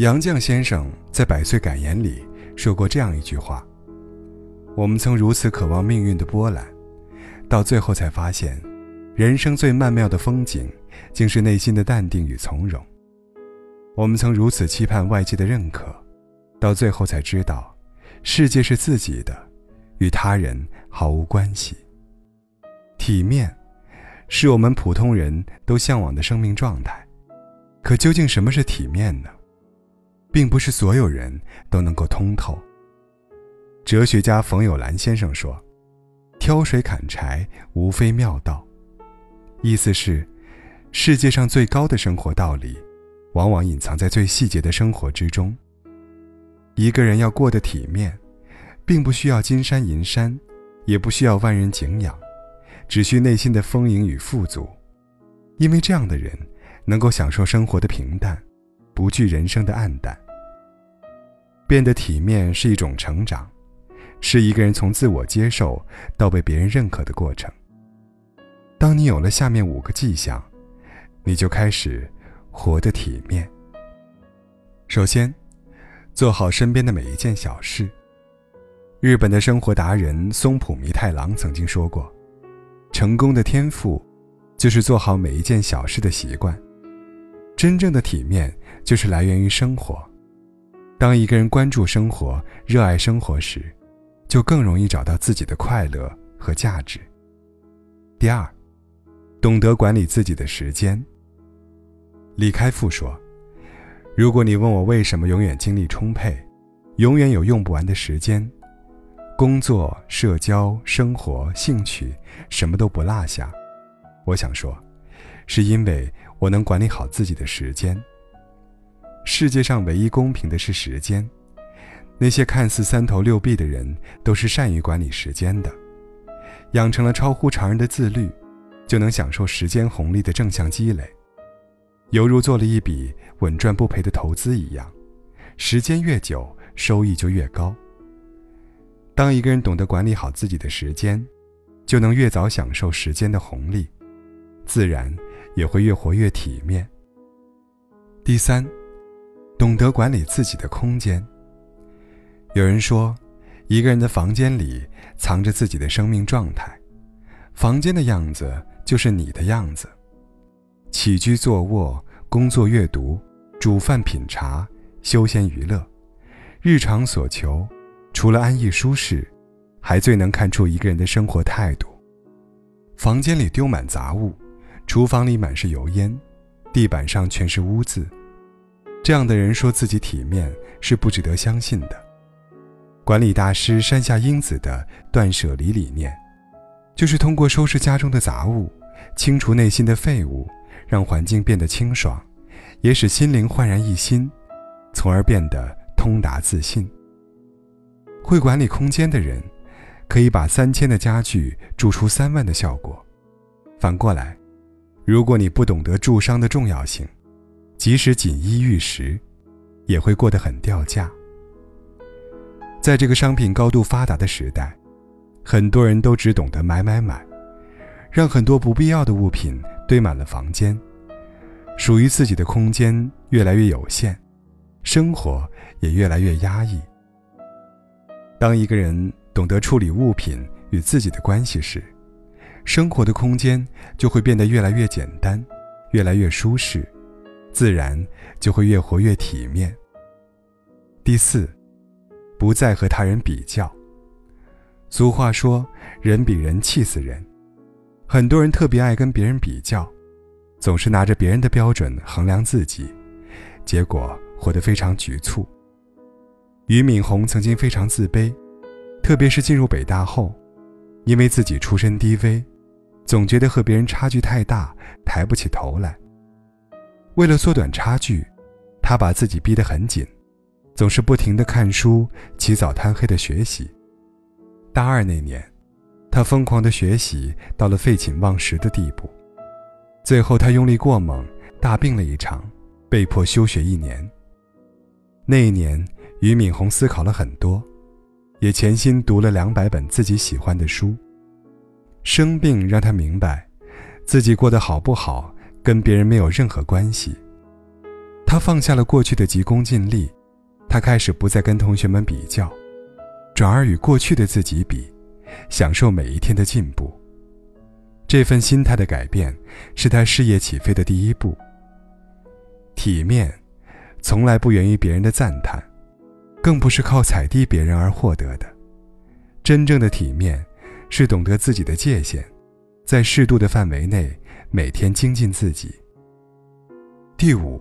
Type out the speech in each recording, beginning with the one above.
杨绛先生在《百岁感言》里说过这样一句话：“我们曾如此渴望命运的波澜，到最后才发现，人生最曼妙的风景，竟是内心的淡定与从容。我们曾如此期盼外界的认可，到最后才知道，世界是自己的，与他人毫无关系。体面。”是我们普通人都向往的生命状态，可究竟什么是体面呢？并不是所有人都能够通透。哲学家冯友兰先生说：“挑水砍柴，无非妙道。”意思是，世界上最高的生活道理，往往隐藏在最细节的生活之中。一个人要过得体面，并不需要金山银山，也不需要万人敬仰。只需内心的丰盈与富足，因为这样的人能够享受生活的平淡，不惧人生的暗淡。变得体面是一种成长，是一个人从自我接受到被别人认可的过程。当你有了下面五个迹象，你就开始活得体面。首先，做好身边的每一件小事。日本的生活达人松浦弥太郎曾经说过。成功的天赋，就是做好每一件小事的习惯。真正的体面，就是来源于生活。当一个人关注生活、热爱生活时，就更容易找到自己的快乐和价值。第二，懂得管理自己的时间。李开复说：“如果你问我为什么永远精力充沛，永远有用不完的时间。”工作、社交、生活、兴趣，什么都不落下。我想说，是因为我能管理好自己的时间。世界上唯一公平的是时间。那些看似三头六臂的人，都是善于管理时间的。养成了超乎常人的自律，就能享受时间红利的正向积累，犹如做了一笔稳赚不赔的投资一样。时间越久，收益就越高。当一个人懂得管理好自己的时间，就能越早享受时间的红利，自然也会越活越体面。第三，懂得管理自己的空间。有人说，一个人的房间里藏着自己的生命状态，房间的样子就是你的样子。起居坐卧、工作阅读、煮饭品茶、休闲娱乐，日常所求。除了安逸舒适，还最能看出一个人的生活态度。房间里丢满杂物，厨房里满是油烟，地板上全是污渍，这样的人说自己体面是不值得相信的。管理大师山下英子的断舍离理念，就是通过收拾家中的杂物，清除内心的废物，让环境变得清爽，也使心灵焕然一新，从而变得通达自信。会管理空间的人，可以把三千的家具铸出三万的效果。反过来，如果你不懂得住商的重要性，即使锦衣玉食，也会过得很掉价。在这个商品高度发达的时代，很多人都只懂得买买买，让很多不必要的物品堆满了房间，属于自己的空间越来越有限，生活也越来越压抑。当一个人懂得处理物品与自己的关系时，生活的空间就会变得越来越简单，越来越舒适，自然就会越活越体面。第四，不再和他人比较。俗话说：“人比人气死人。”很多人特别爱跟别人比较，总是拿着别人的标准衡量自己，结果活得非常局促。俞敏洪曾经非常自卑，特别是进入北大后，因为自己出身低微，总觉得和别人差距太大，抬不起头来。为了缩短差距，他把自己逼得很紧，总是不停地看书，起早贪黑的学习。大二那年，他疯狂的学习到了废寝忘食的地步，最后他用力过猛，大病了一场，被迫休学一年。那一年。俞敏洪思考了很多，也潜心读了两百本自己喜欢的书。生病让他明白，自己过得好不好跟别人没有任何关系。他放下了过去的急功近利，他开始不再跟同学们比较，转而与过去的自己比，享受每一天的进步。这份心态的改变，是他事业起飞的第一步。体面，从来不源于别人的赞叹，更不是靠踩低别人而获得的。真正的体面，是懂得自己的界限，在适度的范围内，每天精进自己。第五，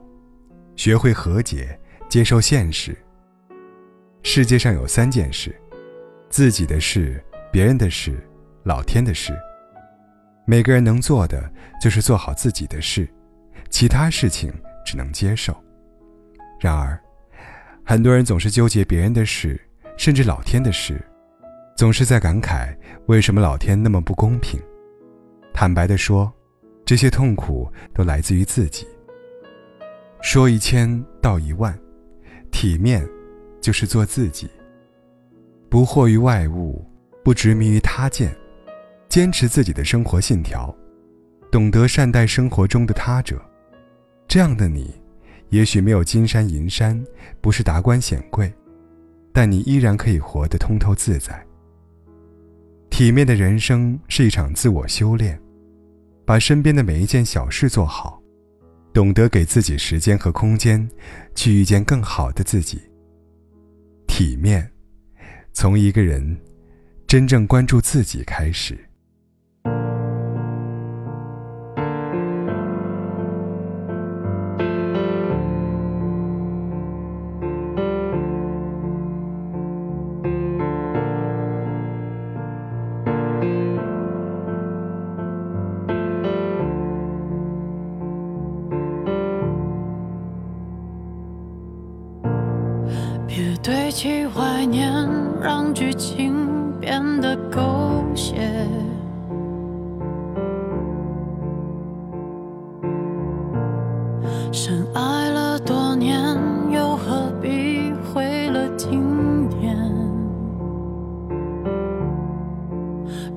学会和解，接受现实。世界上有三件事：自己的事、别人的事、老天的事。每个人能做的就是做好自己的事，其他事情只能接受。然而，很多人总是纠结别人的事，甚至老天的事，总是在感慨为什么老天那么不公平。坦白的说，这些痛苦都来自于自己。说一千道一万，体面就是做自己，不惑于外物，不执迷于他见。坚持自己的生活信条，懂得善待生活中的他者，这样的你，也许没有金山银山，不是达官显贵，但你依然可以活得通透自在。体面的人生是一场自我修炼，把身边的每一件小事做好，懂得给自己时间和空间，去遇见更好的自己。体面，从一个人真正关注自己开始。别堆砌怀念，让剧情变得狗血。深爱了多年，又何必毁了经典？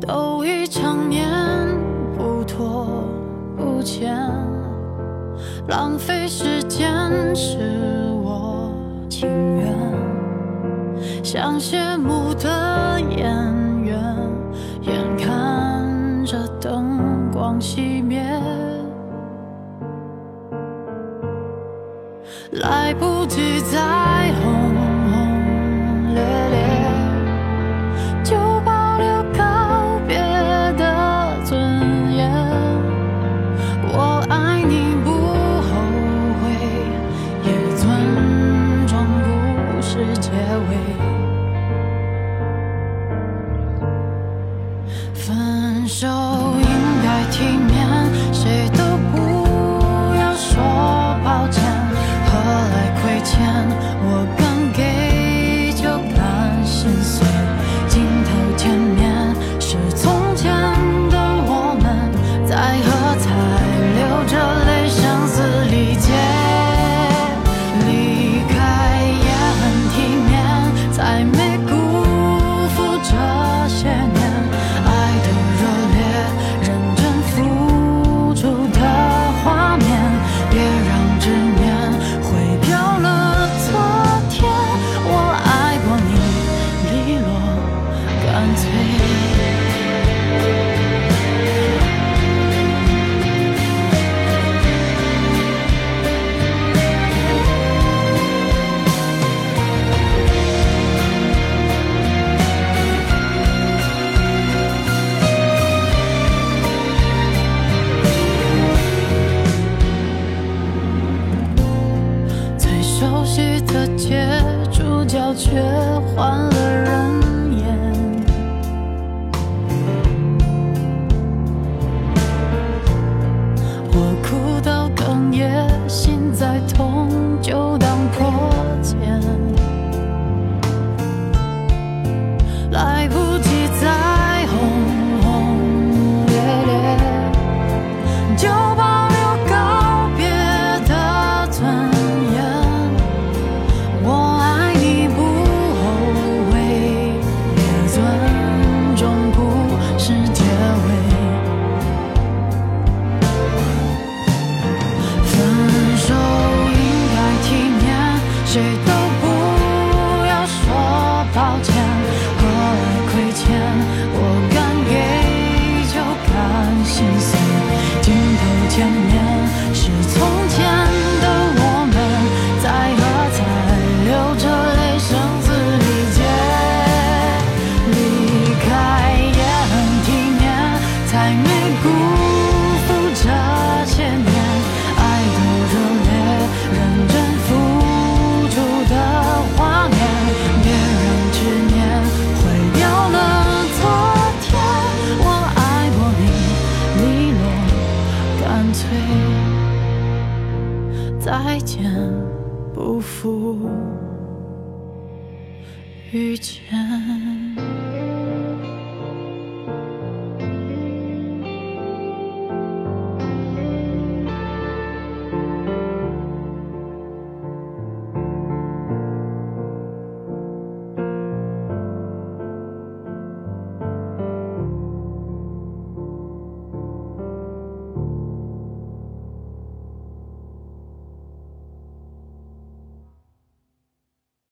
都已成年，不拖不欠，浪费时间是像谢幕的演员，眼看着灯光熄灭，来不及再轰轰烈烈 Find 却换了再见，不负遇见。